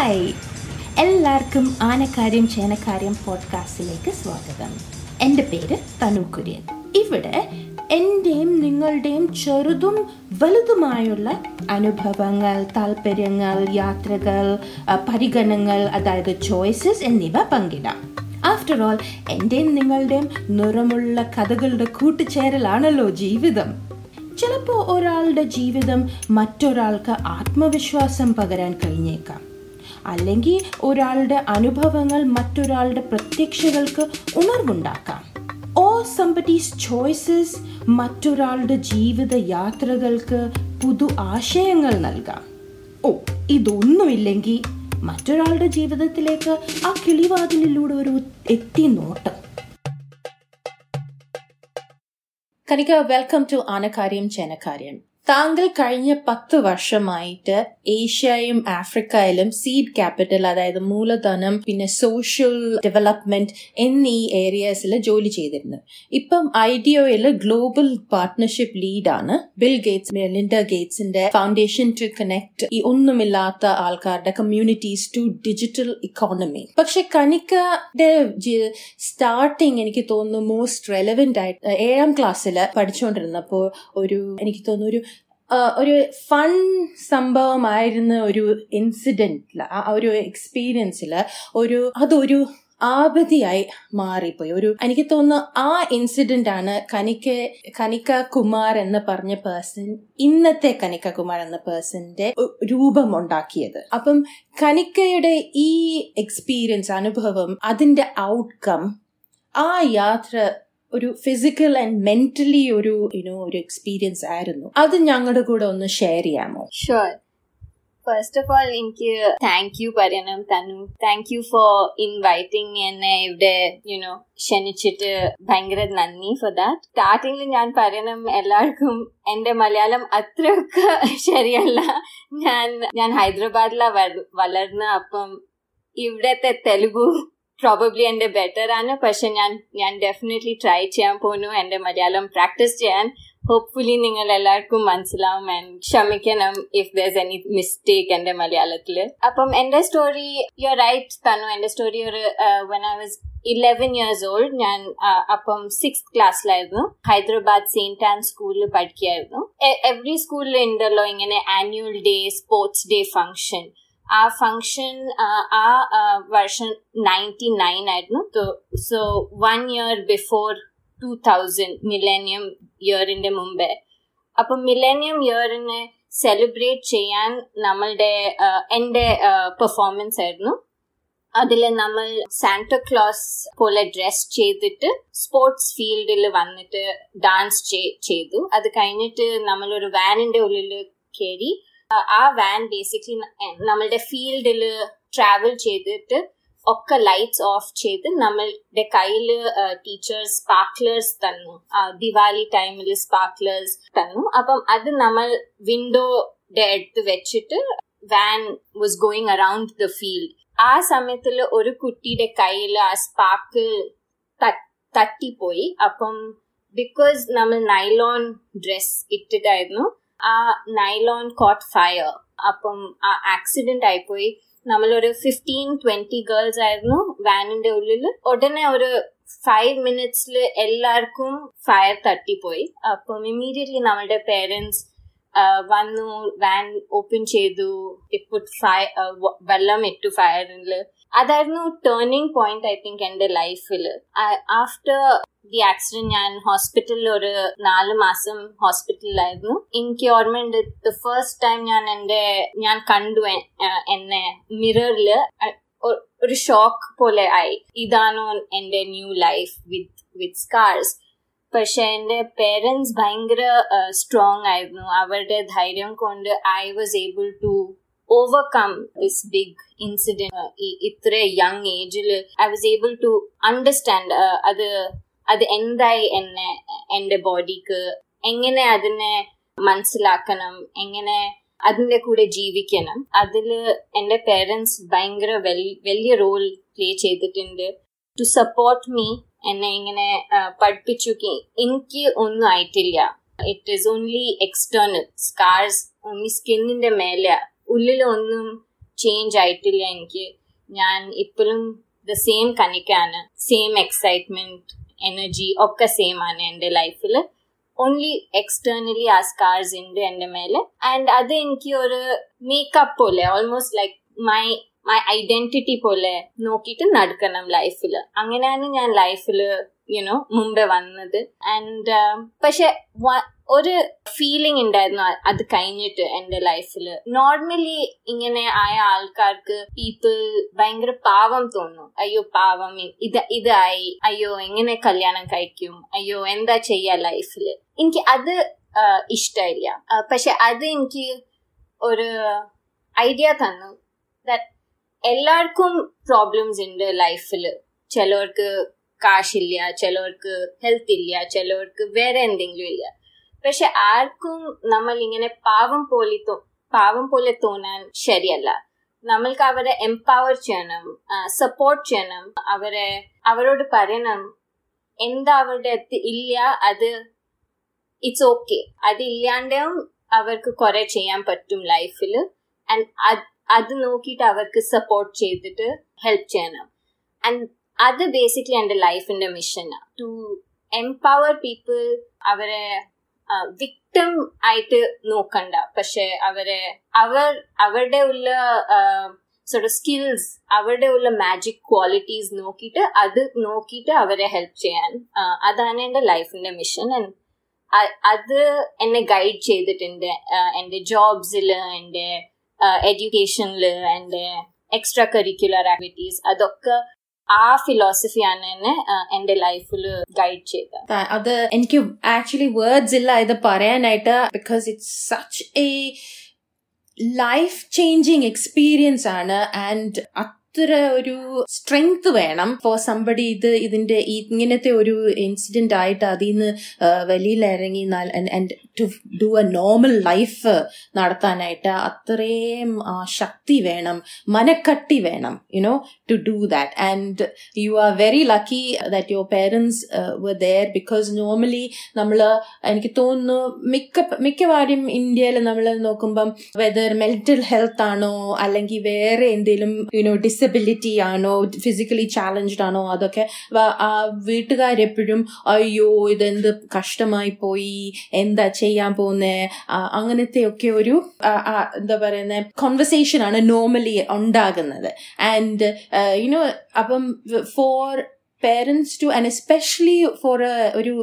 Hi എല്ലാവർക്കും ആനക്കാര്യം ചേനക്കാര്യം പോഡ്കാസ്റ്റിലേക്ക് സ്വാഗതം. എന്റെ പേര് തനു കുര്യൻ. ഇവിടെ എന്റെയും നിങ്ങളുടെയും ചെറുതും വലുതുമായുള്ള അനുഭവങ്ങൾ താല്പര്യങ്ങൾ യാത്രകൾ പരിഗണനകൾ അതായത് ചോയ്സസ് എന്നിവ പങ്കിടാം. ആഫ്റ്റർ ഓൾ എന്റെയും നിങ്ങളുടെയും നിറമുള്ള കഥകളുടെ കൂട്ടുചേരലാണല്ലോ ജീവിതം. ചിലപ്പോൾ ഒരാളുടെ ജീവിതം മറ്റൊരാൾക്ക് ആത്മവിശ്വാസം പകരാൻ കഴിഞ്ഞേക്കാം. അല്ലെങ്കിൽ ഒരാളുടെ അനുഭവങ്ങൾ മറ്റൊരാളുടെ പ്രത്യക്ഷകൾക്ക് ഉണർവുണ്ടാക്കാം. ഓ സമ്പറ്റീസ് ചോയ്സസ് മറ്റൊരാളുടെ ജീവിത യാത്രകൾക്ക് പുതു ആശയങ്ങൾ നൽകാം. ഓ ഇതൊന്നുമില്ലെങ്കിൽ മറ്റൊരാളുടെ ജീവിതത്തിലേക്ക് ആ കിളിവാതിലിലൂടെ ഒരു എത്തി നോട്ടം. കനിക വെൽക്കം ടു ആനക്കാര്യം ചേനക്കാര്യം താങ്കൾ കഴിഞ്ഞ പത്ത് വർഷമായിട്ട് ഏഷ്യയും ആഫ്രിക്കയിലും സീഡ് ക്യാപിറ്റൽ അതായത് മൂലധനം പിന്നെ സോഷ്യൽ ഡെവലപ്മെന്റ് എന്നീ ഏരിയസിൽ ജോലി ചെയ്തിരുന്നു. ഇപ്പം ഐഡിയോയിൽ ഗ്ലോബൽ പാർട്ട്ണർഷിപ്പ് ലീഡാണ് ബിൽ ഗേറ്റ്സ് മെലിൻഡ ഗേറ്റ്സിന്റെ ഫൗണ്ടേഷൻ ടു കണക്ട് ഈ ഒന്നുമില്ലാത്ത ആൾക്കാരുടെ കമ്മ്യൂണിറ്റീസ് ടു ഡിജിറ്റൽ ഇക്കോണമി പക്ഷെ കനിക്കയുടെ സ്റ്റാർട്ടിങ് എനിക്ക് തോന്നുന്നു മോസ്റ്റ് റെലവെന്റ് ആയിട്ട് ഏഴാം ക്ലാസ്സിൽ പഠിച്ചുകൊണ്ടിരുന്നപ്പോൾ ഒരു എനിക്ക് തോന്നുന്നു ഒരു ഒരു ഫൺ സംഭവമായിരുന്ന ഒരു ഇൻസിഡന്റിൽ ആ ഒരു എക്സ്പീരിയൻസിൽ ഒരു അതൊരു ആപതിയായി മാറിപ്പോയി. ഒരു എനിക്ക് തോന്നുന്നു ആ ഇൻസിഡന്റ് ആണ് കനിക്ക കനിക്ക കുമാർ എന്ന് പറഞ്ഞ പേഴ്സൺ ഇന്നത്തെ കനിക്ക കുമാർ എന്ന പേഴ്സന്റെ രൂപം ഉണ്ടാക്കിയത്. അപ്പം കനിക്കയുടെ ഈ എക്സ്പീരിയൻസ് അനുഭവം അതിന്റെ ഔട്ട്കം ആ യാത്ര ഒരു ഫിസിക്കൽ ആൻഡ് മെന്റലി ഒരു യുനോ ഒരു എക്സ്പീരിയൻസ് ആയിരുന്നു. അത് ഞങ്ങളുടെ കൂടെ ഒന്ന് ഷെയർ ചെയ്യാമോ? ഷുവർ ഫസ്റ്റ് ഓഫ് ഓൾ എനിക്ക് താങ്ക് യു പറയണം Tanu. Thank you for inviting എന്നെ ഇവിടെ യുനോ ക്ഷണിച്ചിട്ട് ഭയങ്കര നന്ദി ഫോർ ദാറ്റ് സ്റ്റാർട്ടിങ്ങിൽ ഞാൻ പറയണം എല്ലാവർക്കും എന്റെ മലയാളം അത്രയൊക്കെ ശരിയല്ല. ഞാൻ ഞാൻ ഹൈദരാബാദിലാ വളർന്ന അപ്പം ഇവിടത്തെ തെലുഗു പ്രോബബ്ലി എന്റെ ബെറ്റർ ആണ്. പക്ഷെ ഞാൻ ഞാൻ ഡെഫിനറ്റ്ലി ട്രൈ ചെയ്യാൻ പോന്നു എന്റെ മലയാളം പ്രാക്ടീസ് ചെയ്യാൻ. ഹോപ്പ്ഫുള്ളി നിങ്ങൾ എല്ലാവർക്കും മനസ്സിലാവും ആൻഡ് ക്ഷമിക്കണം ഇഫ് ദർ എനി മിസ്റ്റേക്ക് എന്റെ മലയാളത്തിൽ. അപ്പം എന്റെ സ്റ്റോറി യു റൈറ്റ് തന്നു. എന്റെ സ്റ്റോറി ഒരു when I was eleven years old ഞാൻ ആ, അപ്പം സിക്സ് ക്ലാസ്സിലായിരുന്നു ഹൈദരാബാദ് സെയിന്റ് ആൻഡ് സ്കൂളിൽ പഠിക്കുകയായിരുന്നു. എവറി സ്കൂളിൽ ഉണ്ടല്ലോ ഇങ്ങനെ annual day sports day function ആ ഫംഗ്ഷൻ ആ വർഷൻ വർഷം നയന്റി നയൻ ആയിരുന്നു. So one year before two thousand millennium ഇയറിന്റെ മുമ്പേ. അപ്പൊ മിലേനിയം ഇയറിനെ സെലിബ്രേറ്റ് ചെയ്യാൻ നമ്മളുടെ എന്റെ പെർഫോമൻസ് ആയിരുന്നു. അതിൽ നമ്മൾ സാന്റക്ലോസ് പോലെ ഡ്രസ് ചെയ്തിട്ട് സ്പോർട്സ് ഫീൽഡിൽ വന്നിട്ട് ഡാൻസ് ചെയ്തു. അത് കഴിഞ്ഞിട്ട് നമ്മളൊരു വാനിന്റെ ഉള്ളിൽ കയറി ആ- വാൻ ബേസിക്കലി നമ്മളുടെ ഫീൽഡിൽ ട്രാവൽ ചെയ്തിട്ട് ഒക്കെ ലൈറ്റ്സ് ഓഫ് ചെയ്ത് നമ്മളുടെ കയ്യിൽ ടീച്ചേഴ്സ് സ്പാർക്ലേഴ്സ് തന്നു. ദിവാലി ടൈമിൽ സ്പാർക്ലേഴ്സ് തന്നു. അപ്പം അത് നമ്മൾ വിൻഡോയുടെ അടുത്ത് വെച്ചിട്ട് van was going around the field ആ സമയത്തിൽ ഒരു കുട്ടിയുടെ കയ്യിൽ ആ സ്പാർക്കിൾ തട്ടിപ്പോയി. അപ്പം ബിക്കോസ് നമ്മൾ നൈലോൺ ഡ്രസ് ഇട്ടിട്ടായിരുന്നു ആ നൈലോൺ കോട്ട് ഫയർ അപ്പം ആ ആക്സിഡന്റ് ആയിപ്പോയി. നമ്മളൊരു ഫിഫ്റ്റീൻ ട്വന്റി ഗേൾസ് ആയിരുന്നു വാനിന്റെ ഉള്ളിൽ ഉടനെ ഒരു ഫൈവ് മിനിറ്റ്സിൽ എല്ലാവർക്കും ഫയർ തട്ടിപ്പോയി. അപ്പം ഇമ്മീഡിയറ്റ്ലി നമ്മളുടെ പേരൻസ് വന്നു വാൻ ഓപ്പൺ ചെയ്തു. പുട്ട് ഫയർ വെള്ളം ഇട്ടു ഫയറിൽ അതായിരുന്നു ടേണിംഗ് പോയിന്റ് ഐ തിങ്ക് എന്റെ ലൈഫിൽ ആഫ്റ്റർ ദി ആക്സിഡന്റ് ഞാൻ ഹോസ്പിറ്റലിൽ ഒരു നാല് മാസം ഹോസ്പിറ്റലിലായിരുന്നു എനിക്ക് ഓർമ്മയുണ്ട് ദ ഫസ്റ്റ് ടൈം ഞാൻ എന്റെ ഞാൻ കണ്ടു എന്നെ മിററിൽ ഒരു ഷോക്ക് പോലെ ആയി. ഇതാണോ എന്റെ new life with with scars പക്ഷെ എന്റെ പേരൻസ് ഭയങ്കര സ്ട്രോങ് ആയിരുന്നു. അവരുടെ ധൈര്യം കൊണ്ട് I was able to overcome this big incident ഇത്ര യങ് ഏജിൽ I was able to understand അത് അത് എന്തായി എന്നെ എന്റെ ബോഡിക്ക് എങ്ങനെ അതിനെ മനസ്സിലാക്കണം? എങ്ങനെ അതിന്റെ കൂടെ ജീവിക്കണം? അതിൽ എന്റെ പേരൻസ് ഭയങ്കര വലിയ റോൾ പ്ലേ ചെയ്തിട്ടുണ്ട്. ടു സപ്പോർട്ട് മീ എന്നെ ഇങ്ങനെ പഠിപ്പിച്ചു. എനിക്ക് ഒന്നും ആയിട്ടില്ല. It is only external scars only സ്കിന്നിന്റെ മേലെ ഉള്ളിൽ ഒന്നും ചേഞ്ച് ആയിട്ടില്ല. എനിക്ക് ഞാൻ ഇപ്പോഴും ദ സെയിം കണിക്കാണ് സെയിം എക്സൈറ്റ്മെന്റ് എനർജി ഒക്കെ സെയിം ആണ് എന്റെ ലൈഫിൽ ഓൺലി എക്സ്റ്റേർണലി ആ സ്കാർസ് ഉണ്ട് എന്റെ മേലെ. ആൻഡ് അത് എനിക്ക് ഒരു മേക്കപ്പ് പോലെ almost like my my identity പോലെ നോക്കിയിട്ട് നടക്കണം ലൈഫിൽ അങ്ങനെയാണ് ഞാൻ ലൈഫിൽ യുനോ മുമ്പേ വന്നത്. ആൻഡ് പക്ഷെ ഒരു ഫീലിംഗ് ഉണ്ടായിരുന്നു അത് കഴിഞ്ഞിട്ട് എന്റെ ലൈഫിൽ നോർമലി ഇങ്ങനെ ആയ ആൾക്കാർക്ക് പീപ്പിൾ ഭയങ്കര പാവം തോന്നും. അയ്യോ പാവം ഇത് ഇതായി. അയ്യോ എങ്ങനെ കല്യാണം കഴിക്കും? അയ്യോ എന്താ ചെയ്യാ ലൈഫിൽ എനിക്ക് അത് ഇഷ്ടമില്ല. പക്ഷെ അത് എനിക്ക് ഒരു ഐഡിയ തന്നു എല്ലാവർക്കും പ്രോബ്ലംസ് ഉണ്ട് ലൈഫിൽ ചിലവർക്ക് കാശില്ല ചിലവർക്ക് ഹെൽത്ത് ഇല്ല ചിലവർക്ക് വേറെ എന്തെങ്കിലും ഇല്ല. പക്ഷെ ആർക്കും നമ്മൾ ഇങ്ങനെ പാവം പോലെ പാവം പോലെ തോന്നാൻ ശരിയല്ല. നമ്മൾക്ക് അവരെ എംപവർ ചെയ്യണം സപ്പോർട്ട് ചെയ്യണം. അവരെ അവരോട് പറയണം എന്താ അവരുടെ ഇല്ല അത് ഇറ്റ്സ് ഓക്കെ അത് ഇല്ലാണ്ടും അവർക്ക് കുറെ ചെയ്യാൻ പറ്റും ലൈഫിൽ ആൻഡ് അത് നോക്കിയിട്ട് അവർക്ക് സപ്പോർട്ട് ചെയ്തിട്ട് ഹെൽപ്പ് ചെയ്യണം. ആൻഡ് അത് ബേസിക്കലി എന്റെ ലൈഫിന്റെ മിഷനാണ് ടു എംപവർ പീപ്പിൾ അവരെ വിക്ടം ആയിട്ട് നോക്കണ്ട. പക്ഷെ അവരെ അവർ അവരുടെ ഉള്ള സോട്ട് സ്കിൽസ് അവരുടെ ഉള്ള മാജിക് ക്വാളിറ്റീസ് നോക്കിയിട്ട് അത് നോക്കിയിട്ട് അവരെ ഹെൽപ്പ് ചെയ്യാൻ അതാണ് എന്റെ ലൈഫിന്റെ മിഷൻ ആൻഡ് അത് എന്നെ ഗൈഡ് ചെയ്തിട്ടുണ്ട്. എന്റെ ജോബ്സിൽ എന്റെ എഡ്യൂക്കേഷനിൽ എന്റെ എക്സ്ട്രാ കരിക്കുലർ ആക്ടിവിറ്റീസ് അതൊക്കെ ആ ഫിലോസഫിയാണ് എന്നെ എന്റെ ലൈഫിൽ ഗൈഡ് ചെയ്തത്. അത് എനിക്ക് ആക്ച്വലി വേർഡ്സ് ഇല്ല ഇത് പറയാനായിട്ട് because it's such a life changing experience ആണ്. ആൻഡ് അത്ര ഒരു സ്ട്രെങ്ത് വേണം ഫോർ സംബടി ഇത് ഇതിന്റെ ഇങ്ങനത്തെ ഒരു ഇൻസിഡന്റ് ആയിട്ട് അതിൽ നിന്ന് and to do a normal life നടത്താനായിട്ട് അത്രയും ശക്തി വേണം മനക്കട്ടി വേണം you know to do that and you are very lucky that your parents were there because normally നമ്മൾ എനിക്ക് തോന്നുന്നു മിക്ക മിക്കവാറും ഇന്ത്യയിൽ നമ്മൾ നോക്കുമ്പം വെദർ മെന്റൽ ഹെൽത്ത് ആണോ അല്ലെങ്കിൽ വേറെ എന്തെങ്കിലും യുനോ ഡിസബിലിറ്റി ആണോ ഫിസിക്കലി ചാലഞ്ച്ഡ് ആണോ അതൊക്കെ ആ വീട്ടുകാരെപ്പോഴും അയ്യോ ഇതെന്ത് കഷ്ടമായി പോയി എന്താ ചെയ്യാൻ പോകുന്നേ അങ്ങനത്തെ ഒക്കെ ഒരു എന്താ പറയുന്ന കോൺവെർസേഷൻ ആണ് നോർമലി ഉണ്ടാകുന്നത്. ആൻഡ് യുനോ അപ്പം for parents to and especially for ഒരു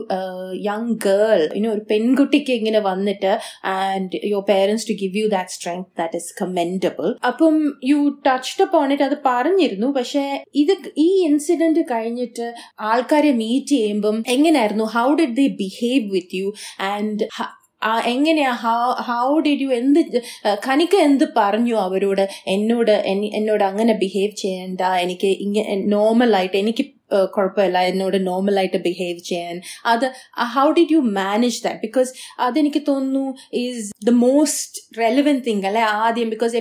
യങ് ഗേൾ ഇനി ഒരു പെൺകുട്ടിക്ക് ഇങ്ങനെ വന്നിട്ട് and your parents to give you that strength that is commendable അപ്പം യു ടച്ച്ഡ് അപ്പോൺ ഇറ്റ് അത് പറഞ്ഞിരുന്നു. പക്ഷെ ഇത് ഈ ഇൻസിഡന്റ് കഴിഞ്ഞിട്ട് ആൾക്കാരെ മീറ്റ് ചെയ്യുമ്പം എങ്ങനെയായിരുന്നു how did they behave with you and എങ്ങനെയാ? ഹൗ ഹൗ ഡിഡ് യു എന്ത് കനിക്ക എന്ത് പറഞ്ഞു അവരോട്? എന്നോട് എന്നോട് അങ്ങനെ ബിഹേവ് ചെയ്യണ്ട എനിക്ക് ഇങ്ങനെ നോർമലായിട്ട് എനിക്ക് കുഴപ്പമില്ല. എന്നോട് നോർമലായിട്ട് ബിഹേവ് ചെയ്യാൻ. അത് how did you manage that because അതെനിക്ക് തോന്നുന്നു is the most relevant thing അല്ലെ ആദ്യം? ബിക്കോസ്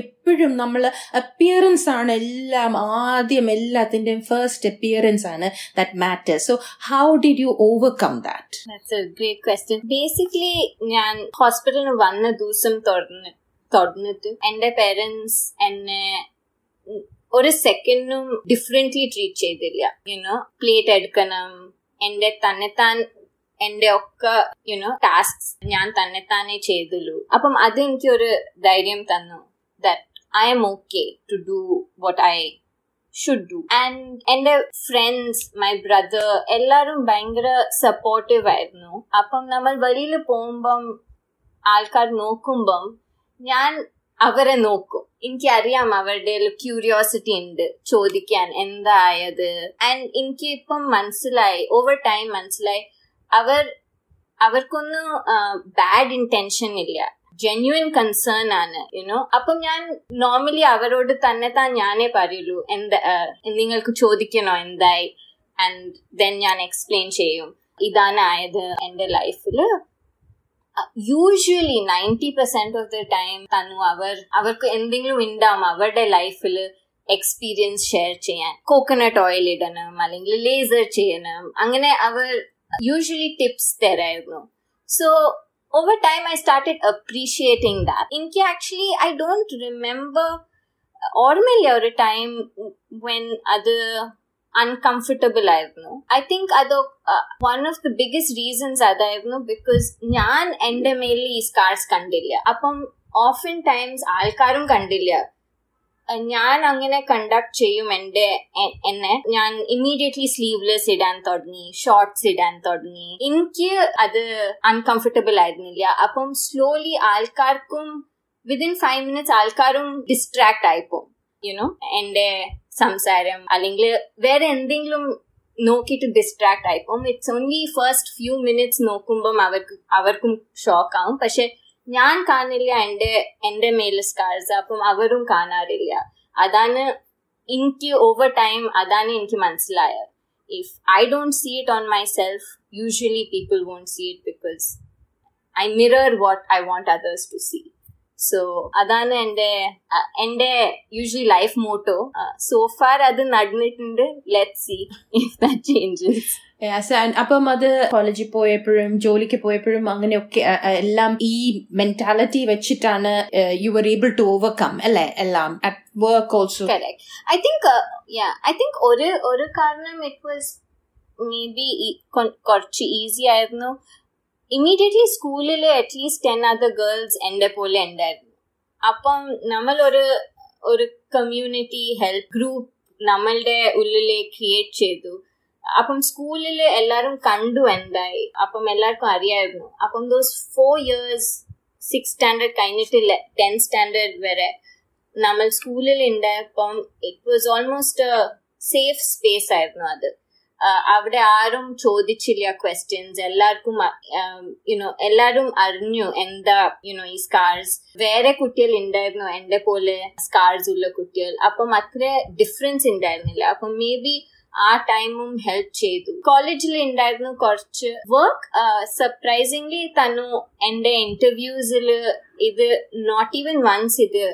എപ്പോഴും നമ്മൾ അപ്പിയറൻസ് ആണ് എല്ലാം ആദ്യം എല്ലാത്തിന്റെയും ഫസ്റ്റ് അപ്പിയറൻസ് ആണ് that matter so how did you overcome that great question basically ഞാൻ ഹോസ്പിറ്റലിന് വന്ന ദിവസം തുടർന്ന് തുടർന്നിട്ട് എന്റെ പേരൻസ് എന്നെ ഒരു സെക്കൻഡും ഡിഫറെന്റ്ലി ട്രീറ്റ് ചെയ്തില്ല. യുനോ പ്ലേറ്റ് എടുക്കണം എന്റെ തന്നെത്താൻ എന്റെ ഒക്കെ യുനോ ടാസ്ക് ഞാൻ തന്നെത്താനെ ചെയ്തുള്ളൂ. അപ്പം അത് എനിക്ക് ഒരു ധൈര്യം തന്നു that I am okay to do what I should do and എന്റെ ഫ്രണ്ട്സ് മൈ ബ്രദർ എല്ലാരും ഭയങ്കര സപ്പോർട്ടീവ് ആയിരുന്നു. അപ്പം നമ്മൾ വെളിയിൽ പോകുമ്പം ആൾക്കാർ നോക്കുമ്പം ഞാൻ അവരെ നോക്കും. എനിക്കറിയാം അവരുടെ ക്യൂരിയോസിറ്റി ഉണ്ട് ചോദിക്കാൻ എന്തായത്. ആൻഡ് എനിക്ക് ഇപ്പം മനസ്സിലായി ഓവർ ടൈം മനസ്സിലായി അവർ അവർക്കൊന്നും ബാഡ് ഇന്റൻഷൻ ഇല്ല. ജെന്യുവൻ കൺസേൺ ആണ് യുനോ അപ്പം ഞാൻ നോർമലി അവരോട് തന്നെ താൻ ഞാനേ പറയുള്ളൂ എന്താ നിങ്ങൾക്ക് ചോദിക്കണോ എന്തായി? ആൻഡ് ദെൻ ഞാൻ എക്സ്പ്ലെയിൻ ചെയ്യും. ഇതാണ് ആയത് എന്റെ ലൈഫിൽ usually ninety percent of the time തന്നു അവർ അവർക്ക് എന്തെങ്കിലും ഉണ്ടാവും അവരുടെ ലൈഫിൽ എക്സ്പീരിയൻസ് ഷെയർ ചെയ്യാൻ. കോക്കനട്ട് ഓയിൽ ഇടണം അല്ലെങ്കിൽ ലേസർ ചെയ്യണം അങ്ങനെ അവർ usually tips തരായിരുന്നു. So over time i started appreciating that. inki actually i don't remember ഓർമ്മയില്ല ഒരു ടൈം വെൻ അത് അൺകംഫർട്ടബിൾ ആയിരുന്നു. ഐ തിങ്ക് അത് one of the biggest reasons അതായിരുന്നു ബിക്കോസ് ഞാൻ എന്റെ മേലിൽ ഈ സ്കാർസ് കണ്ടില്ല. അപ്പം ഓഫൻ ടൈംസ് ആൾക്കാരും കണ്ടില്ല. ഞാൻ അങ്ങനെ കണ്ടക്ട് ചെയ്യും എന്റെ എന്നെ. ഞാൻ ഇമ്മീഡിയറ്റ്ലി സ്ലീവ്ലെസ് ഇടാൻ തുടങ്ങി ഷോർട്ട്സ് ഇടാൻ തുടങ്ങി. എനിക്ക് അത് അൺകംഫർട്ടബിൾ ആയിരുന്നില്ല. അപ്പം സ്ലോലി ആൾക്കാർക്കും വിതിൻ ഫൈവ് മിനിറ്റ്സ് ആൾക്കാരും ഡിസ്ട്രാക്ട് ആയിപ്പോ യുനോ എന്റെ സംസാരം അല്ലെങ്കിൽ വേറെ എന്തെങ്കിലും നോക്കിയിട്ട് distract ആയിപ്പോവും it's only first few minutes നോക്കുമ്പം അവർക്ക് അവർക്കും ഷോക്ക് ആവും. പക്ഷെ ഞാൻ കാണില്ല എന്റെ എന്റെ മേലെ സ്കാർസ് അപ്പം അവരും കാണാറില്ല. അതാണ് എനിക്ക് ഓവർ ടൈം അതാണ് എനിക്ക് മനസ്സിലായത്. If I don't see it on my self usually people won't see it because I mirror what I want others to see so അതാണ് എന്റെ എന്റെ usually life motto so far അത് നടന്നിട്ടുണ്ട്. Let see if that changes അപ്പം അത് കോളേജിൽ പോയപ്പോഴും ജോലിക്ക് പോയപ്പോഴും അങ്ങനെയൊക്കെ എല്ലാം ഈ മെന്റാലിറ്റി വെച്ചിട്ടാണ് you are able to overcome അല്ലേ? എല്ലാം. At work also I think I think ഒരു ഒരു കാരണം ഇറ്റ് വാസ് മേ ബി കുറച്ച് ഈസി ആയിരുന്നു. ഇമ്മീഡിയറ്റ്ലി സ്കൂളിൽ at least ten other girls എന്റെ പോലെ ഉണ്ടായിരുന്നു. അപ്പം നമ്മൾ ഒരു ഒരു കമ്മ്യൂണിറ്റി ഹെൽപ്പ് ഗ്രൂപ്പ് നമ്മളുടെ ഉള്ളിലെ ക്രിയേറ്റ് ചെയ്തു. അപ്പം സ്കൂളിൽ എല്ലാവരും കണ്ടു എന്തായി. അപ്പം എല്ലാവർക്കും അറിയായിരുന്നു. അപ്പം those four years six standard കഴിഞ്ഞിട്ടില്ല ടെൻ സ്റ്റാൻഡേർഡ് വരെ നമ്മൾ സ്കൂളിൽ ഉണ്ടായപ്പം it was almost safe space ആയിരുന്നു അത്. അവിടെ ആരും ചോദിച്ചില്ല ക്വസ്റ്റ്യൻസ് എല്ലാവർക്കും യുനോ എല്ലാരും അറിഞ്ഞു എന്താ യുനോ ഈ സ്കാർസ് വേറെ കുട്ടികൾ ഉണ്ടായിരുന്നു എന്റെ പോലെ സ്കാർസ് ഉള്ള കുട്ടികൾ. അപ്പം അത്ര ഡിഫറൻസ് ഉണ്ടായിരുന്നില്ല അപ്പം മേ ബി ആ ടൈമും ഹെൽപ്പ് ചെയ്തു. കോളേജിൽ ഉണ്ടായിരുന്നു കുറച്ച് വർക്ക് സർപ്രൈസിംഗ്ലി തന്നു. എന്റെ ഇന്റർവ്യൂസിൽ ഇത് നോട്ട് ഈവൻ വൺസ് ഇത്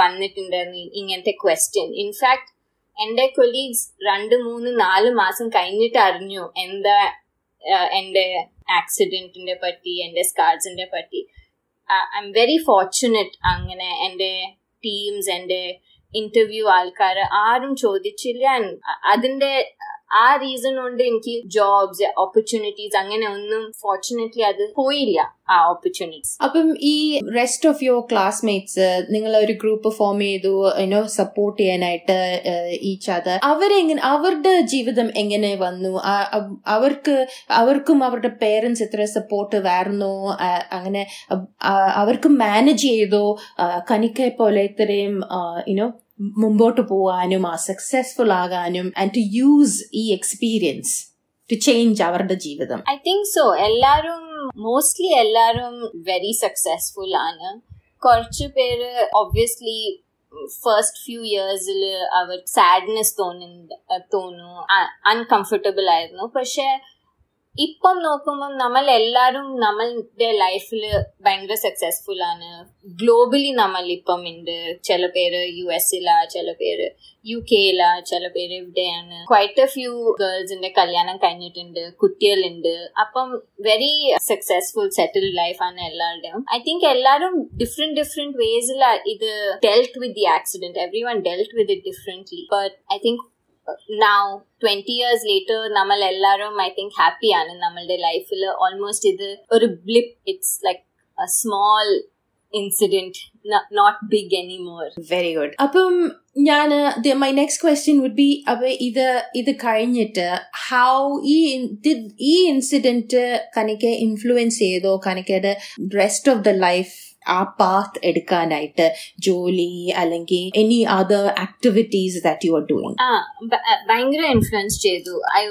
വന്നിട്ടുണ്ടായിരുന്നു ഇങ്ങനത്തെ ക്വസ്റ്റ്യൻ ഇൻഫാക്ട് എന്റെ കൊലീഗ്സ് രണ്ട് മൂന്ന് നാല് മാസം കഴിഞ്ഞിട്ട് അറിഞ്ഞു എന്താ എന്റെ ആക്സിഡന്റിന്റെ പറ്റി എന്റെ സ്കാർസിന്റെ പറ്റി. ഐ എം വെരി ഫോർച്ചുനേറ്റ് അങ്ങനെ എന്റെ ടീംസ് എന്റെ ഇന്റർവ്യൂ ആൾക്കാർ ആരും ചോദിച്ചില്ല. അതിന്റെ ആ റീസൺ കൊണ്ട് എനിക്ക് ജോബ്സ് ഓപ്പർച്യൂണിറ്റീസ് അങ്ങനെ ഒന്നും ഫോർച്ചുനേറ്റ്ലി അത് പോയില്ല ആ ഓപ്പർച്യൂണിറ്റീസ് അപ്പം ഈ റെസ്റ്റ് ഓഫ് യുവർ ക്ലാസ്മേറ്റ്സ് നിങ്ങൾ ഒരു ഗ്രൂപ്പ് ഫോം ചെയ്തു യുനോ സപ്പോർട്ട് ചെയ്യാനായിട്ട് ഈച്ച് അതർ അവരെങ്ങനെ അവരുടെ ജീവിതം എങ്ങനെ വന്നു? അവർക്ക് അവർക്കും അവരുടെ പേരൻസ് എത്ര സപ്പോർട്ട് വേർന്നു അങ്ങനെ അവർക്ക് മാനേജ് ചെയ്തോ. കനിക്കെ പോലെ ഇത്രയും യുനോ മുമ്പോട്ട് പോകാനും ആ സക്സസ്ഫുൾ ആകാനും ആൻഡ് ടു യൂസ് ഈ എക്സ്പീരിയൻസ് ടു ചേഞ്ച് അവരുടെ ജീവിതം. ഐ തിങ്ക് സോ എല്ലാരും മോസ്റ്റ്ലി എല്ലാരും വെരി സക്സസ്ഫുൾ ആണ്. കുറച്ച് പേര് ഒബ്വിയസ്ലി ഫസ്റ്റ് ഫ്യൂ ഇയേഴ്സിൽ അവർ സാഡ്നെസ് തോന്നുന്നു അൺകംഫർട്ടബിൾ ആയിരുന്നു. പക്ഷെ ഇപ്പം നോക്കുമ്പോൾ നമ്മൾ എല്ലാവരും നമ്മളുടെ ലൈഫിൽ ഭയങ്കര സക്സസ്ഫുൾ ആണ്. ഗ്ലോബലി നമ്മൾ ഇപ്പം ഉണ്ട് ചില പേര് യു എസിലാ ചില പേര് യു കെയിലാ ചില പേര് ഇവിടെയാണ്. ക്വൈറ്റ് എ ഫ്യൂ ഗേൾസിന്റെ കല്യാണം കഴിഞ്ഞിട്ടുണ്ട് കുട്ടികളുണ്ട്. അപ്പം വെരി സക്സസ്ഫുൾ സെറ്റിൽഡ് ലൈഫ് ആണ് എല്ലാവരുടെയും ഐ തിങ്ക് എല്ലാവരും ഡിഫറെന്റ് ഡിഫറെന്റ് വേസിലാ ഇത് dealt with the accident everyone dealt with it differently but I think now twenty years later നമ്മൾ എല്ലാവരും ഐ തിങ്ക് ഹാപ്പിയാണ് നമ്മളുടെ ലൈഫിൽ ഓൾമോസ്റ്റ് ഇത് ഒരു blip it's like small incident not big anymore very good അപ്പം ഞാൻ my next question would be അപ്പൊ ഇത് ഇത് കഴിഞ്ഞിട്ട് ഹൗ ഈ ഈ ഇൻസിഡന്റ് കനിക്ക് ഇൻഫ്ലുവൻസ് ചെയ്തോ? കനിക്കയുടെ റെസ്റ്റ് ഓഫ് ദ ലൈഫ് ആ പാത്ത് എടുക്കാനായിട്ട് ജോലി അല്ലെങ്കിൽ any other activities that you are doing ഭയങ്കര ഇൻഫ്ലുവൻസ് ചെയ്തു. ഐ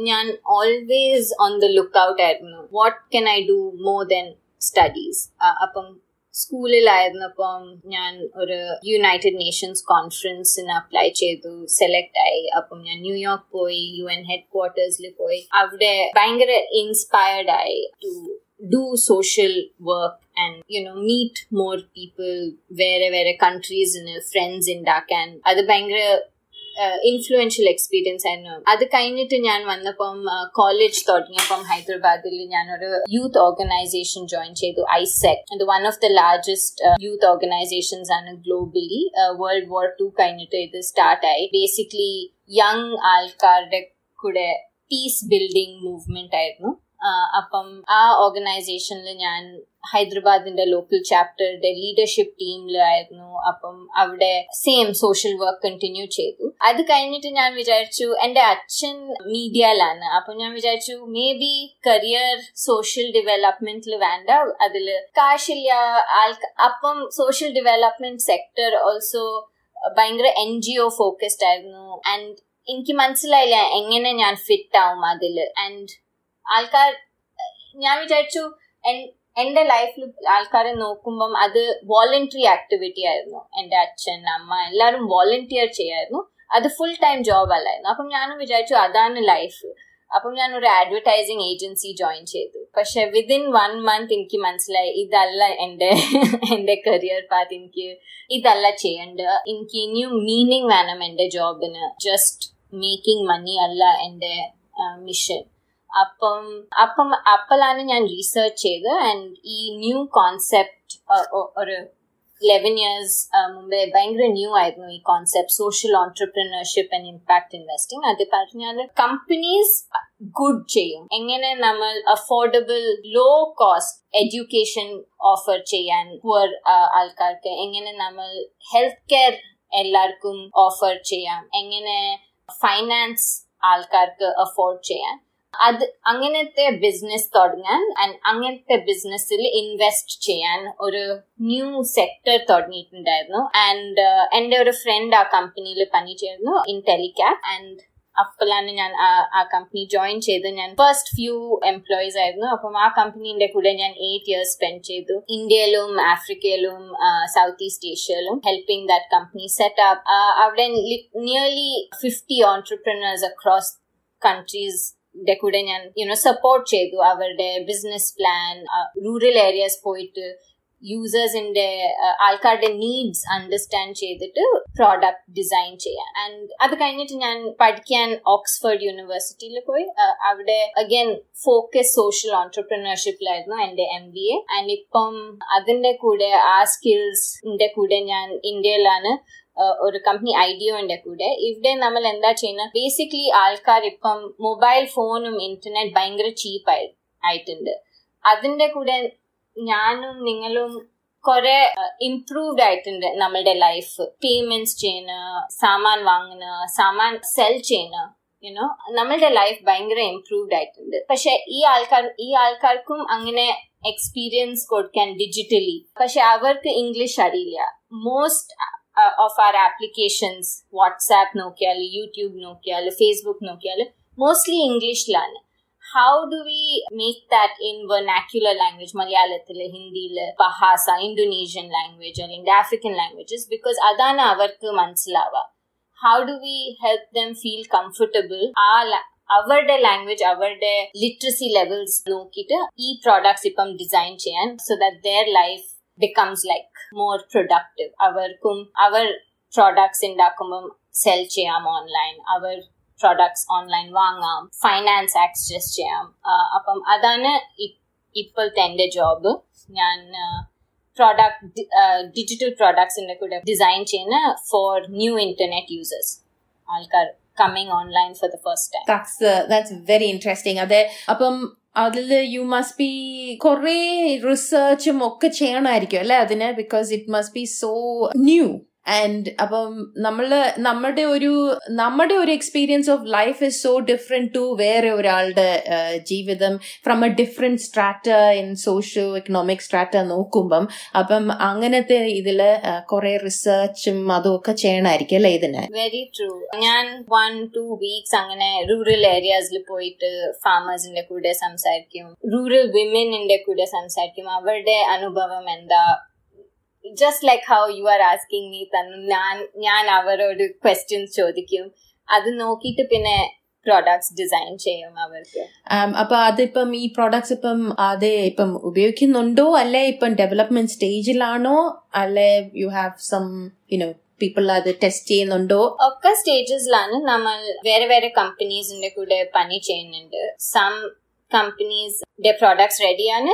ഞാൻ always on the look out ആയിരുന്നു what can I do more than studies അപ്പം സ്കൂളിലായിരുന്നപ്പം ഞാൻ ഒരു യുണൈറ്റഡ് നേഷൻസ് കോൺഫറൻസിന് അപ്ലൈ ചെയ്തു സെലക്ട് ആയി. അപ്പം ഞാൻ ന്യൂയോർക്ക് പോയി യു എൻ ഹെഡ് ക്വാർട്ടേഴ്സിൽ പോയി. അവിടെ ഭയങ്കര ഇൻസ്പയർഡ് ആയി to do social work and you know meet more people വേറെ വേറെ കൺട്രീസിന് ഫ്രണ്ട്സ് ഉണ്ടാക്കാൻ അത് ഭയങ്കര ഇൻഫ്ലുവൻഷ്യൽ എക്സ്പീരിയൻസ് ആയിരുന്നു. അത് കഴിഞ്ഞിട്ട് ഞാൻ വന്നപ്പം കോളേജ് തുടങ്ങിയപ്പം ഹൈദരാബാദിൽ ഞാനൊരു യൂത്ത് ഓർഗനൈസേഷൻ ജോയിൻ ചെയ്തു ഐസെക് അത് one of the largest youth organisations ആണ് ഗ്ലോബലി വേൾഡ് വാർ ടു കഴിഞ്ഞിട്ട് ഇത് സ്റ്റാർട്ടായി ബേസിക്കലി യങ് ആൾക്കാരുടെ കൂടെ പീസ് ബിൽഡിംഗ് മൂവ്മെന്റ് ആയിരുന്നു. അപ്പം ആ ഓർഗനൈസേഷനിൽ ഞാൻ ഹൈദരാബാദിന്റെ ലോക്കൽ ചാപ്റ്ററുടെ ലീഡർഷിപ്പ് ടീമിലായിരുന്നു അപ്പം അവിടെ സെയിം സോഷ്യൽ വർക്ക് കണ്ടിന്യൂ ചെയ്തു. അത് കഴിഞ്ഞിട്ട് ഞാൻ വിചാരിച്ചു എന്റെ അച്ഛൻ മീഡിയയിലാണ് അപ്പം ഞാൻ വിചാരിച്ചു മേ ബി കരിയർ സോഷ്യൽ ഡെവലപ്മെന്റിൽ വേണ്ട. അതിൽ കാശില്ല ആൾക്ക് അപ്പം സോഷ്യൽ ഡെവലപ്മെന്റ് സെക്ടർ ഓൾസോ ഭയങ്കര എൻ ജി ഒ ഫോക്കസ്ഡ് ആയിരുന്നു. ആൻഡ് എനിക്ക് മനസ്സിലായില്ല എങ്ങനെ ഞാൻ ഫിറ്റ് ആവും അതിൽ ആൻഡ് ആൾക്കാർ ഞാൻ വിചാരിച്ചു എന്റെ ലൈഫിൽ ആൾക്കാരെ നോക്കുമ്പം അത് വോളണ്ടറി ആക്ടിവിറ്റി ആയിരുന്നു. എന്റെ അച്ഛൻ അമ്മ എല്ലാവരും വോളണ്ടിയർ ചെയ്യായിരുന്നു. അത് ഫുൾ ടൈം ജോബ് അല്ലായിരുന്നു. അപ്പം ഞാനും വിചാരിച്ചു അതാണ് ലൈഫ് അപ്പം ഞാൻ ഒരു അഡ്വർടൈസിങ് ഏജൻസി ജോയിൻ ചെയ്തു. പക്ഷെ വിതിൻ വൺ മന്ത് എനിക്ക് മനസ്സിലായി ഇതല്ല എന്റെ എന്റെ കരിയർ പാത്ത് എനിക്ക് ഇതല്ല ചെയ്യേണ്ടത് എനിക്ക് ഇനിയും മീനിങ് വേണം എന്റെ ജോബിന് ജസ്റ്റ് മേക്കിംഗ് മണി അല്ല എന്റെ മിഷൻ അപ്പം അപ്പം അപ്പോഴാണ് ഞാൻ റീസെർച്ച് ചെയ്ത് ആൻഡ് ഈ ന്യൂ കോൺസെപ്റ്റ് ഒരു ലെവൻ ഇയേഴ്സ് മുമ്പേ ഭയങ്കര ന്യൂ ആയിരുന്നു ഈ concept social entrepreneurship and impact investing അത് പറഞ്ഞാൽ കമ്പനീസ് ഗുഡ് ചെയ്യും. എങ്ങനെ നമ്മൾ affordable low cost education offer ചെയ്യാൻ പുവർ ആൾക്കാർക്ക് എങ്ങനെ നമ്മൾ ഹെൽത്ത് കെയർ എല്ലാവർക്കും ഓഫർ ചെയ്യാം എങ്ങനെ ഫൈനാൻസ് ആൾക്കാർക്ക് അഫോർഡ് ചെയ്യാൻ. അത് അങ്ങനത്തെ ബിസിനസ് തുടങ്ങാൻ അങ്ങനത്തെ ബിസിനസ്സിൽ ഇൻവെസ്റ്റ് ചെയ്യാൻ ഒരു ന്യൂ സെക്ടർ തുടങ്ങിയിട്ടുണ്ടായിരുന്നു. ആൻഡ് എന്റെ ഒരു ഫ്രണ്ട് ആ കമ്പനിയിൽ പണി ചേർന്നു ഇൻ ടെലികാപ്പ് ആൻഡ് അപ്പോഴാണ് ഞാൻ ആ കമ്പനി ജോയിൻ ചെയ്ത്. ഞാൻ ഫസ്റ്റ് ഫ്യൂ എംപ്ലോയീസ് ആയിരുന്നു. അപ്പം ആ കമ്പനീന്റെ കൂടെ ഞാൻ എയ്റ്റ് ഇയേഴ്സ് സ്പെൻഡ് ചെയ്തു. ഇന്ത്യയിലും ആഫ്രിക്കയിലും south east ഏഷ്യയിലും helping that company set up അവിടെ nearly fifty entrepreneurs across countries ന്റെ കൂടെ ഞാൻ യുനോ സപ്പോർട്ട് ചെയ്തു. അവരുടെ ബിസിനസ് പ്ലാൻ റൂറൽ ഏരിയാസ് പോയിട്ട് യൂസേഴ്സിന്റെ ആൾക്കാരുടെ നീഡ്സ് അണ്ടർസ്റ്റാൻഡ് ചെയ്തിട്ട് പ്രോഡക്റ്റ് ഡിസൈൻ ചെയ്യാൻ. ആൻഡ് അത് കഴിഞ്ഞിട്ട് ഞാൻ പഠിക്കാൻ ഓക്സ്ഫോർഡ് യൂണിവേഴ്സിറ്റിയിൽ പോയി. അവിടെ അഗൈൻ ഫോക്കസ് സോഷ്യൽ ഓൺടർപ്രണർഷിപ്പിലായിരുന്നു എന്റെ എം ബി എ ആൻഡ് ഇപ്പം അതിന്റെ കൂടെ ആ സ്കിൽസിന്റെ കൂടെ ഞാൻ ഇന്ത്യയിലാണ് ഒരു കമ്പനി ഐഡിയോന്റെ കൂടെ. ഇവിടെ നമ്മൾ എന്താ ചെയ്യുന്നത് ബേസിക്കലി ആൾക്കാർ ഇപ്പം മൊബൈൽ ഫോണും ഇന്റർനെറ്റ് ഭയങ്കര ചീപ്പ് ആയി ആയിട്ടുണ്ട്. അതിന്റെ കൂടെ ഞാനും നിങ്ങളും കുറെ ഇംപ്രൂവ്ഡ് ആയിട്ടുണ്ട് നമ്മളുടെ ലൈഫ് പേയ്മെന്റ്സ് ചെയ്യുന്ന സാമാൻ വാങ്ങുന്ന സാമാൻ സെൽ ചെയ്യുന്ന യുനോ നമ്മളുടെ ലൈഫ് ഭയങ്കര ഇംപ്രൂവ്ഡ് ആയിട്ടുണ്ട്. പക്ഷെ ഈ ആൾക്കാർ ഈ ആൾക്കാർക്കും അങ്ങനെ എക്സ്പീരിയൻസ് കൊടുക്കാൻ ഡിജിറ്റലി പക്ഷെ അവർക്ക് ഇംഗ്ലീഷ് അറിയില്ല. Most of R applications WhatsApp നോക്കിയാൽ യൂട്യൂബ് നോക്കിയാൽ ഫേസ്ബുക്ക് നോക്കിയാൽ മോസ്റ്റ്ലി ഇംഗ്ലീഷിലാണ് how do we make that in vernacular language മലയാളത്തിൽ ഹിന്ദിയിൽ പഹാസ ഇന്തോനേഷ്യൻ ലാംഗ്വേജ് അല്ലെങ്കിൽ ആഫ്രിക്കൻ ലാംഗ്വേജസ് ബിക്കോസ് അതാണ് അവർക്ക് മനസ്സിലാവുക how do we help them feel comfortable ആ അവരുടെ ലാംഗ്വേജ് അവരുടെ ലിറ്ററസി ലെവൽസ് നോക്കിയിട്ട് ഈ പ്രോഡക്ട്സ് ഇപ്പം ഡിസൈൻ ചെയ്യാൻ so that their life becomes like more productive അവർക്കും അവർ പ്രോഡക്ട്സ് ഉണ്ടാക്കുമ്പം സെൽ ചെയ്യാം ഓൺലൈൻ അവർ പ്രോഡക്ട്സ് ഓൺലൈൻ വാങ്ങാം ഫൈനാൻസ് ആക്സസ് ചെയ്യാം അപ്പം അതാണ് ഇപ്പോഴത്തെ എൻ്റെ ജോബ് ഞാൻ പ്രോഡക്റ്റ് ഡിജിറ്റൽ പ്രോഡക്ട്സിന്റെ കൂടെ ഡിസൈൻ ചെയ്യുന്ന ഫോർ ന്യൂ ഇന്റർനെറ്റ് യൂസേഴ്സ് ആൾക്കാർ coming online for the first time that's that's very interesting അതെ അപ്പം അതിൽ യു മസ്റ്റ് ബി കുറേ റിസർച്ചും ഒക്കെ ചെയ്യണമായിരിക്കും അല്ലെ അതിന്? Because it must be so new and അപ്പം നമ്മൾ നമ്മുടെ ഒരു നമ്മുടെ ഒരു experience of life is so different to വേറെ ഒരാളുടെ ജീവിതം from a different strata in socio economic strata നോക്കുമ്പം. അപ്പം അങ്ങനത്തെ ഇതിൽ കുറെ റിസർച്ചും അതും ഒക്കെ ചെയ്യണമായിരിക്കും അല്ലേ ഇതിന്? വെരി ട്രൂ ഞാൻ വൺ ടു വീക്സ് അങ്ങനെ റൂറൽ ഏരിയാസിൽ പോയിട്ട് ഫാമേഴ്സിന്റെ കൂടെ സംസാരിക്കും. റൂറൽ വിമനിന്റെ കൂടെ സംസാരിക്കും. അവരുടെ അനുഭവം എന്താ? Just like how you are asking me തന്നു ഞാൻ ഞാൻ അവരോട് ക്വസ്റ്റ്യൻസ് ചോദിക്കും. അത് നോക്കിയിട്ട് പിന്നെ പ്രോഡക്ട്സ് ഡിസൈൻ ചെയ്യും അവർക്ക്. അപ്പൊ അതിപ്പം ഈ പ്രോഡക്ട്സ് ഇപ്പം അത് ഇപ്പം ഉപയോഗിക്കുന്നുണ്ടോ? അല്ലെ ഇപ്പം ഡെവലപ്മെന്റ് സ്റ്റേജിലാണോ അല്ലെ you have some you know people അത് ടെസ്റ്റ് ചെയ്യുന്നുണ്ടോ? ഒക്കെ സ്റ്റേജസിലാണ് നമ്മൾ വേറെ വേറെ കമ്പനീസിന്റെ കൂടെ പണി ചെയ്യുന്നുണ്ട്. സം കമ്പനീസ് പ്രോഡക്ട്സ് റെഡിയാണ്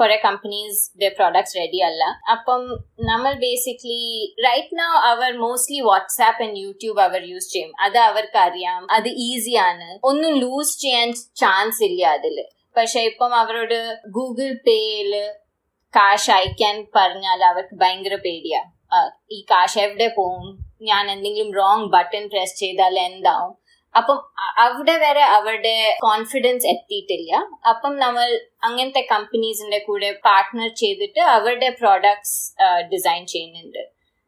കുറെ കമ്പനീസ് പ്രോഡക്ട്സ് റെഡി അല്ല. അപ്പം നമ്മൾ ബേസിക്കലി റൈറ്റ് നൗ അവർ മോസ്റ്റ്ലി വാട്സാപ്പ് ആൻഡ് യൂട്യൂബ് അവർ യൂസ് ചെയ്യും. അത് അവർക്ക് അറിയാം അത് ഈസിയാണ് ഒന്നും ലൂസ് ചെയ്യാൻ ചാൻസ് ഇല്ല അതിൽ പക്ഷെ ഇപ്പം അവരോട് ഗൂഗിൾ പേയിൽ കാശ് അയക്കാൻ പറഞ്ഞാൽ അവർക്ക് ഭയങ്കര പേടിയാ. ഈ കാശ് എവിടെ പോവും ഞാൻ എന്തെങ്കിലും റോങ് ബട്ടൺ പ്രസ് ചെയ്താൽ എന്താവും? അപ്പം അവിടെ വരെ അവരുടെ കോൺഫിഡൻസ് എത്തിയിട്ടില്ല. അപ്പം നമ്മൾ അങ്ങനത്തെ കമ്പനീസിന്റെ കൂടെ പാർട്ട്ണർ ചെയ്തിട്ട് അവരുടെ പ്രോഡക്ട്സ് ഡിസൈൻ ചെയ്യുന്നുണ്ട്.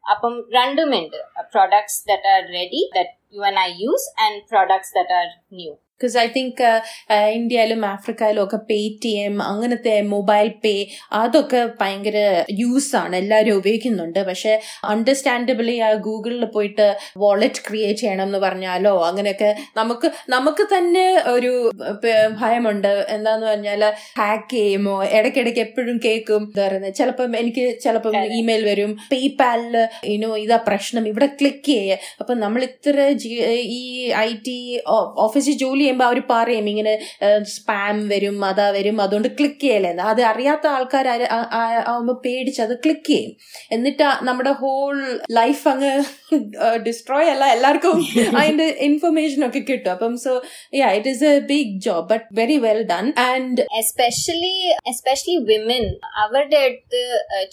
അപ്പം രണ്ടുമുണ്ട് products that are ready that you and I use and products that are new because I think ഇന്ത്യയിലും ആഫ്രിക്കയിലും ഒക്കെ പേ ടി എം അങ്ങനത്തെ മൊബൈൽ പേ അതൊക്കെ ഭയങ്കര യൂസ് ആണ്. എല്ലാവരും ഉപയോഗിക്കുന്നുണ്ട്. പക്ഷെ അണ്ടർസ്റ്റാൻഡബിളി ആ ഗൂഗിളിൽ പോയിട്ട് വാളറ്റ് ക്രിയേറ്റ് ചെയ്യണം എന്ന് പറഞ്ഞാലോ അങ്ങനെയൊക്കെ നമുക്ക് നമുക്ക് തന്നെ ഒരു ഭയമുണ്ട്. എന്താന്ന് പറഞ്ഞാൽ ഹാക്ക് ചെയ്യുമോ? ഇടയ്ക്കിടയ്ക്ക് എപ്പോഴും കേൾക്കും. എന്താ പറയുന്നത് ചിലപ്പം എനിക്ക് ചിലപ്പം ഇമെയിൽ വരും. പേപാലിൽ ഇനോ ഇതാ പ്രശ്നം. ഇവിടെ ക്ലിക്ക് ചെയ്യുക അപ്പൊ നമ്മൾ ഇത്ര ഈ ഐ ടി ഓഫീസിൽ ജോലി ചെയ്യുമ്പോൾ അവർ പറയും ഇങ്ങനെ സ്പാം വരും അതാ വരും അതുകൊണ്ട് ക്ലിക്ക് ചെയ്യലേ അത് അറിയാത്ത ആൾക്കാർ ആവുമ്പോൾ പേടിച്ച് അത് ക്ലിക്ക് ചെയ്യും. എന്നിട്ട് നമ്മുടെ ഹോൾ ലൈഫ് അങ്ങ് ഡിസ്ട്രോയ് അല്ല എല്ലാവർക്കും അതിന്റെ ഇൻഫർമേഷൻ ഒക്കെ കിട്ടും. അപ്പം so yeah it is a big job but very well done and especially especially women അവരുടെ അടുത്ത്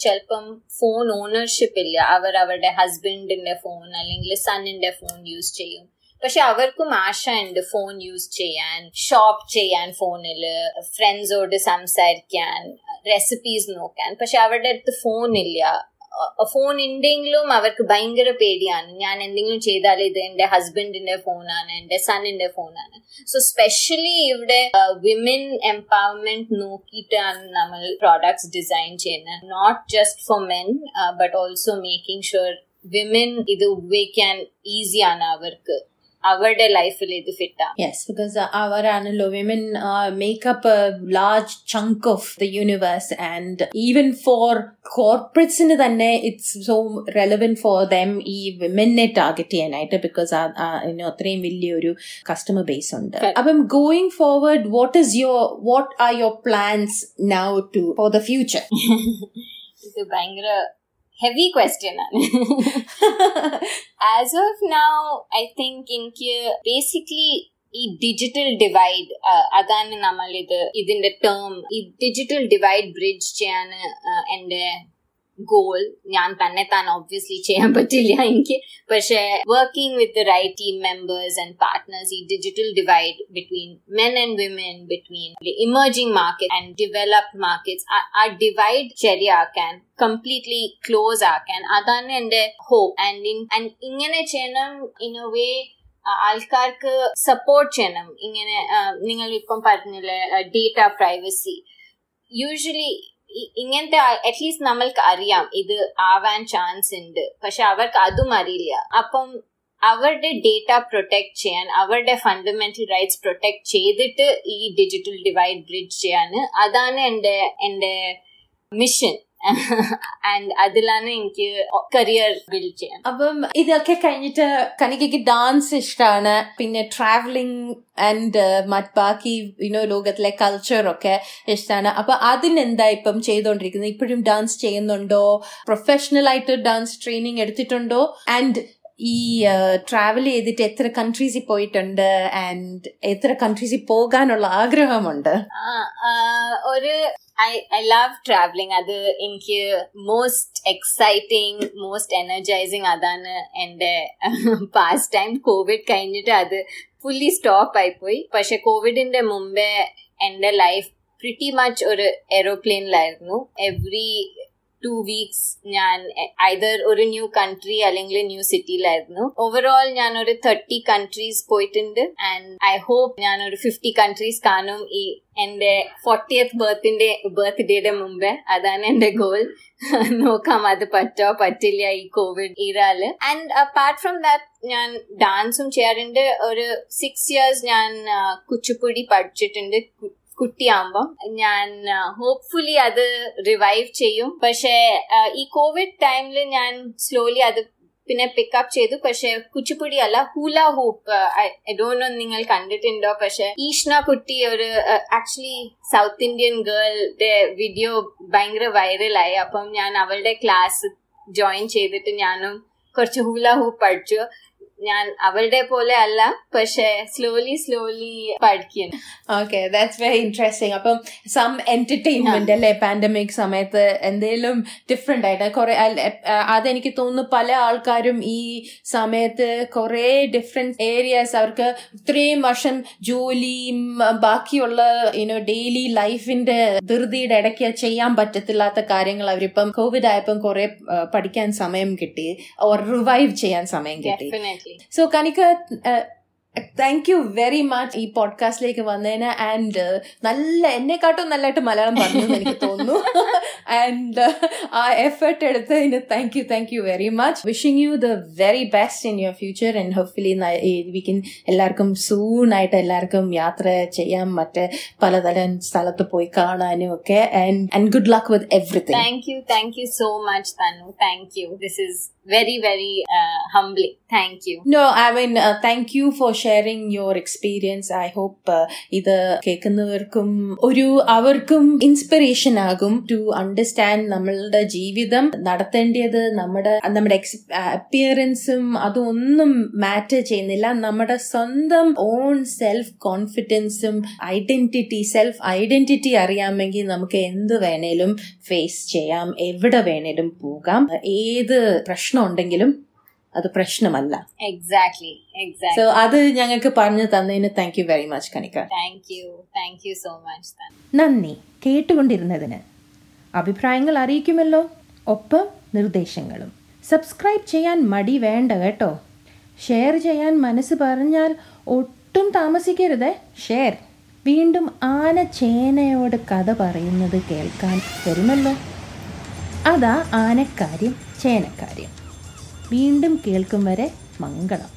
ചിലപ്പം ഫോൺ ഓണർഷിപ്പ് ഇല്ല. അവർ അവരുടെ ഹസ്ബൻഡിന്റെ ഫോൺ അല്ലെങ്കിൽ സണ്ണിന്റെ ഫോൺ യൂസ് ചെയ്യും. പക്ഷെ അവർക്കും ആശ ഉണ്ട് ഫോൺ യൂസ് ചെയ്യാൻ ഷോപ്പ് ചെയ്യാൻ ഫോണിൽ ഫ്രണ്ട്സോട് സംസാരിക്കാൻ റെസിപ്പീസ് നോക്കാൻ. പക്ഷെ അവരുടെ അടുത്ത് ഫോൺ ഇല്ല ഫോൺ ഉണ്ടെങ്കിലും അവർക്ക് ഭയങ്കര പേടിയാണ്. ഞാൻ എന്തെങ്കിലും ചെയ്താൽ ഇത് എന്റെ ഹസ്ബൻഡിന്റെ ഫോണാണ് എന്റെ സണ്ണിന്റെ ഫോണാണ്. സോ സ്പെഷ്യലി ഇവിടെ വിമൻ എംപവർമെന്റ് നോക്കിയിട്ടാണ് നമ്മൾ പ്രോഡക്ട്സ് ഡിസൈൻ ചെയ്യുന്നത്. Not just for men but also making sure women ഇത് ഉപയോഗിക്കാൻ ഈസിയാണ് അവർക്ക്. അവരുടെ ലൈഫിൽ ഇത് ഫിറ്റാണ് yes because അവരാണല്ലോ women make up large chunk of the universe and even for കോർപ്പറേറ്റ്സിന് തന്നെ it's so relevant for them ഈ വിമനെ ടാർഗറ്റ് ചെയ്യാനായിട്ട് ബിക്കോസ് അത്രയും വലിയൊരു കസ്റ്റമർ ബേസ് ഉണ്ട്. അപ്പം going forward what is your what are your plans now to for the future ഇത് ഭയങ്കര ഹെവി ക്വസ്റ്റ്യൻ ആണ്. As of now I think എനിക്ക് ബേസിക്കലി ഈ ഡിജിറ്റൽ ഡിവൈഡ് അതാണ് നമ്മൾ ഇത് ഇതിന്റെ ടേം ഈ ഡിജിറ്റൽ ഡിവൈഡ് ബ്രിഡ്ജ് ചെയ്യാൻ എന്റെ ഗോൾ ഞാൻ തന്നെ താൻ ഒബ്വിയസ്ലി ചെയ്യാൻ പറ്റില്ല എനിക്ക് പക്ഷെ working with right team members and partners ഈ digital divide between men and women between emerging market and developed markets ആ ഡിവൈഡ് ശരിയാക്കാൻ കംപ്ലീറ്റ്ലി ക്ലോസ് ആക്കാൻ അതാണ് എന്റെ ഹോപ്പ് ആൻഡ് ആൻഡ് ഇങ്ങനെ ചെയ്യണം ഇൻ എ വേ ആൾക്കാർക്ക് സപ്പോർട്ട് ചെയ്യണം ഇങ്ങനെ നിങ്ങൾ ഇപ്പം പറഞ്ഞില്ലേ ഡേറ്റ പ്രൈവസി യൂഷ്വലി ഇങ്ങനത്തെ അറ്റ്ലീസ്റ്റ് നമ്മൾക്ക് അറിയാം ഇത് ആവാൻ ചാൻസ് ഉണ്ട്. പക്ഷെ അവർക്ക് അതും അറിയില്ല. അപ്പം അവരുടെ ഡേറ്റ പ്രൊട്ടക്ട് ചെയ്യാൻ അവരുടെ ഫണ്ടമെന്റൽ റൈറ്റ്സ് പ്രൊട്ടക്ട് ചെയ്തിട്ട് ഈ ഡിജിറ്റൽ ഡിവൈഡ് ബ്രിഡ്ജ് ചെയ്യാൻ അതാണ് എന്റെ എന്റെ മിഷൻ ആൻഡ് അതിലാണ് എനിക്ക് കരിയർ ബിൽഡ് ചെയ്യാൻ. അപ്പം ഇതൊക്കെ കഴിഞ്ഞിട്ട് കനികയ്ക്ക് ഡാൻസ് ഇഷ്ടമാണ് പിന്നെ ട്രാവലിംഗ് ആൻഡ് മറ്റ് ബാക്കി യുനോ ലോകത്തിലെ കൾച്ചർ ഒക്കെ ഇഷ്ടമാണ് അപ്പൊ അതിനെന്താ ഇപ്പം ചെയ്തോണ്ടിരിക്കുന്നത്? ഇപ്പോഴും ഡാൻസ് ചെയ്യുന്നുണ്ടോ? പ്രൊഫഷണൽ ആയിട്ട് ഡാൻസ് ട്രെയിനിങ് എടുത്തിട്ടുണ്ടോ? ആൻഡ് ഈ ട്രാവൽ ചെയ്തിട്ട് എത്ര കൺട്രീസിൽ പോയിട്ടുണ്ട്? ആൻഡ് എത്ര കൺട്രീസിൽ പോകാനുള്ള ആഗ്രഹമുണ്ട്? ഒരു ഐ ഐ ലവ് ട്രാവലിംഗ് അത് എനിക്ക് മോസ്റ്റ് എക്സൈറ്റിംഗ് മോസ്റ്റ് എനർജൈസിങ് അതാണ് എന്റെ പാസ്റ്റ് ടൈം കോവിഡ് കഴിഞ്ഞിട്ട് അത് ഫുള്ളി സ്റ്റോപ്പ് ആയിപ്പോയി. പക്ഷെ കോവിഡിന്റെ മുമ്പേ എന്റെ ലൈഫ് പ്രിറ്റി മച്ച് ഒരു എറോപ്ലെയിനിലായിരുന്നു എവറി ടു വീക്സ് ഞാൻ ഐദർ ഒരു ന്യൂ കൺട്രി അല്ലെങ്കിൽ ന്യൂ സിറ്റിയിലായിരുന്നു ഓവറോൾ ഞാൻ ഒരു തേർട്ടി കൺട്രീസ് പോയിട്ടുണ്ട്. ആൻഡ് ഐ ഹോപ്പ് ഞാൻ ഒരു ഫിഫ്റ്റി കൺട്രീസ് കാണും ഈ എന്റെ ഫോർട്ടിയത്ത് ബർത്തിന്റെ ബർത്ത്ഡേയുടെ മുമ്പേ. അതാണ് എന്റെ ഗോൾ നോക്കാം അത് പറ്റോ പറ്റില്ല ഈ കോവിഡ് ഇറാൽ ആൻഡ് അപ്പാർട്ട് ഫ്രം ദാറ്റ് ഞാൻ ഡാൻസും ചെയ്യാറുണ്ട്. ഒരു സിക്സ് ഇയേഴ്സ് ഞാൻ കുച്ചിപ്പുടി പഠിച്ചിട്ടുണ്ട്. കുട്ടിയാകുമ്പം ഞാൻ ഹോപ്പ്ഫുള്ളി അത് റിവൈവ് ചെയ്യും. പക്ഷേ ഈ കോവിഡ് ടൈമിൽ ഞാൻ സ്ലോലി അത് പിന്നെ പിക്കപ്പ് ചെയ്തു. പക്ഷെ കുച്ചിപ്പുടി അല്ല ഹൂല ഹൂപ്പ് ഡോണ്ട് നിങ്ങൾ കണ്ടിട്ടുണ്ടോ. പക്ഷെ ഈഷ്ണ കുട്ടി ഒരു ആക്ച്വലി സൗത്ത് ഇന്ത്യൻ ഗേളുടെ വീഡിയോ ഭയങ്കര വൈറലായി അപ്പം ഞാൻ അവളുടെ ക്ലാസ് ജോയിൻ ചെയ്തിട്ട് ഞാനും കുറച്ച് ഹൂല ഹൂപ്പ് പഠിച്ചു. ഞാൻ അവളുടെ പോലെ അല്ല പക്ഷെ സ്ലോലി സ്ലോലി പഠിക്കും. ഓക്കെ ദാറ്റ്സ് വെരി ഇൻട്രസ്റ്റിംഗ് അപ്പം സം എന്റർടൈൻമെന്റ് അല്ലെ പാൻഡമിക് സമയത്ത് എന്തെങ്കിലും ഡിഫറെന്റ് ആയിട്ട് കുറെ അതെനിക്ക് തോന്നുന്നു പല ആൾക്കാരും ഈ സമയത്ത് കുറെ ഡിഫറെന്റ് ഏരിയാസ് അവർക്ക് ഇത്രയും വർഷം ജോലിയും ബാക്കിയുള്ള യുനോ ഡെയിലി ലൈഫിന്റെ ധൃതിയുടെ ഇടയ്ക്ക് ചെയ്യാൻ പറ്റത്തില്ലാത്ത കാര്യങ്ങൾ അവരിപ്പം കോവിഡ് ആയപ്പം കുറെ പഠിക്കാൻ സമയം കിട്ടി ഓർ റിവൈവ് ചെയ്യാൻ സമയം കിട്ടി. Definitely so Kanika thank you very much ഈ പോഡ്കാസ്റ്റിലേക്ക് വന്നതിന്. ആൻഡ് നല്ല എന്നെക്കാട്ടും നല്ലതായിട്ട് മലയാളം പറഞ്ഞു എനിക്ക് തോന്നുന്നു. ആൻഡ് ആ എഫേർട്ട് എടുത്തതിന് thank you thank you very much wishing you the very best in your future and hopefully കിൻ എല്ലാവർക്കും സൂണായിട്ട് എല്ലാവർക്കും യാത്ര ചെയ്യാൻ മറ്റേ പലതരം സ്ഥലത്ത് പോയി കാണാനും ഒക്കെ. And and good luck with everything thank you thank you so much Tanu thank you this is very uh, humbling Thank you. No, I mean, uh, thank you for sharing your experience. I hope uh, ഇത് കേൾക്കുന്നവർക്കും ഒരു അവർക്കും inspiration ആകും to understand നമ്മളുടെ ജീവിതം നടത്തേണ്ടത് നമ്മുടെ നമ്മുടെ അപ്പിയറൻസും അതൊന്നും മാറ്റർ ചെയ്യുന്നില്ല നമ്മുടെ സ്വന്തം ഓൺ സെൽഫ് കോൺഫിഡൻസും ഐഡന്റിറ്റി സെൽഫ് ഐഡന്റിറ്റി അറിയാമെങ്കിൽ നമുക്ക് എന്ത് വേണേലും ഫേസ് ചെയ്യാം എവിടെ വേണേലും പോകാം ഏത് പ്രശ്നം ഉണ്ടെങ്കിലും അത് പ്രശ്നമല്ല. എക്സാക്ട്ലി സോ എക്സാക്ട്ലി അത് ഞങ്ങൾക്ക് പറഞ്ഞു തന്നതിന് thank you very much Kanika. Thank you thank you so much നന്ദി. കേട്ടുകൊണ്ടിരുന്നതിന് അഭിപ്രായങ്ങൾ അറിയിക്കുമല്ലോ. ഒപ്പം നിർദ്ദേശങ്ങളും. സബ്സ്ക്രൈബ് ചെയ്യാൻ മടി വേണ്ട കേട്ടോ. ഷെയർ ചെയ്യാൻ മനസ്സ് പറഞ്ഞാൽ ഒട്ടും താമസിക്കരുത്. ഷെയർ വീണ്ടും ആന ചേനയോട് കഥ പറയുന്നത് കേൾക്കാൻ വരുമല്ലോ. അതാ ആനക്കാര്യം ചേനക്കാര്യം. വീണ്ടും കേൾക്കും വരെ മംഗളം.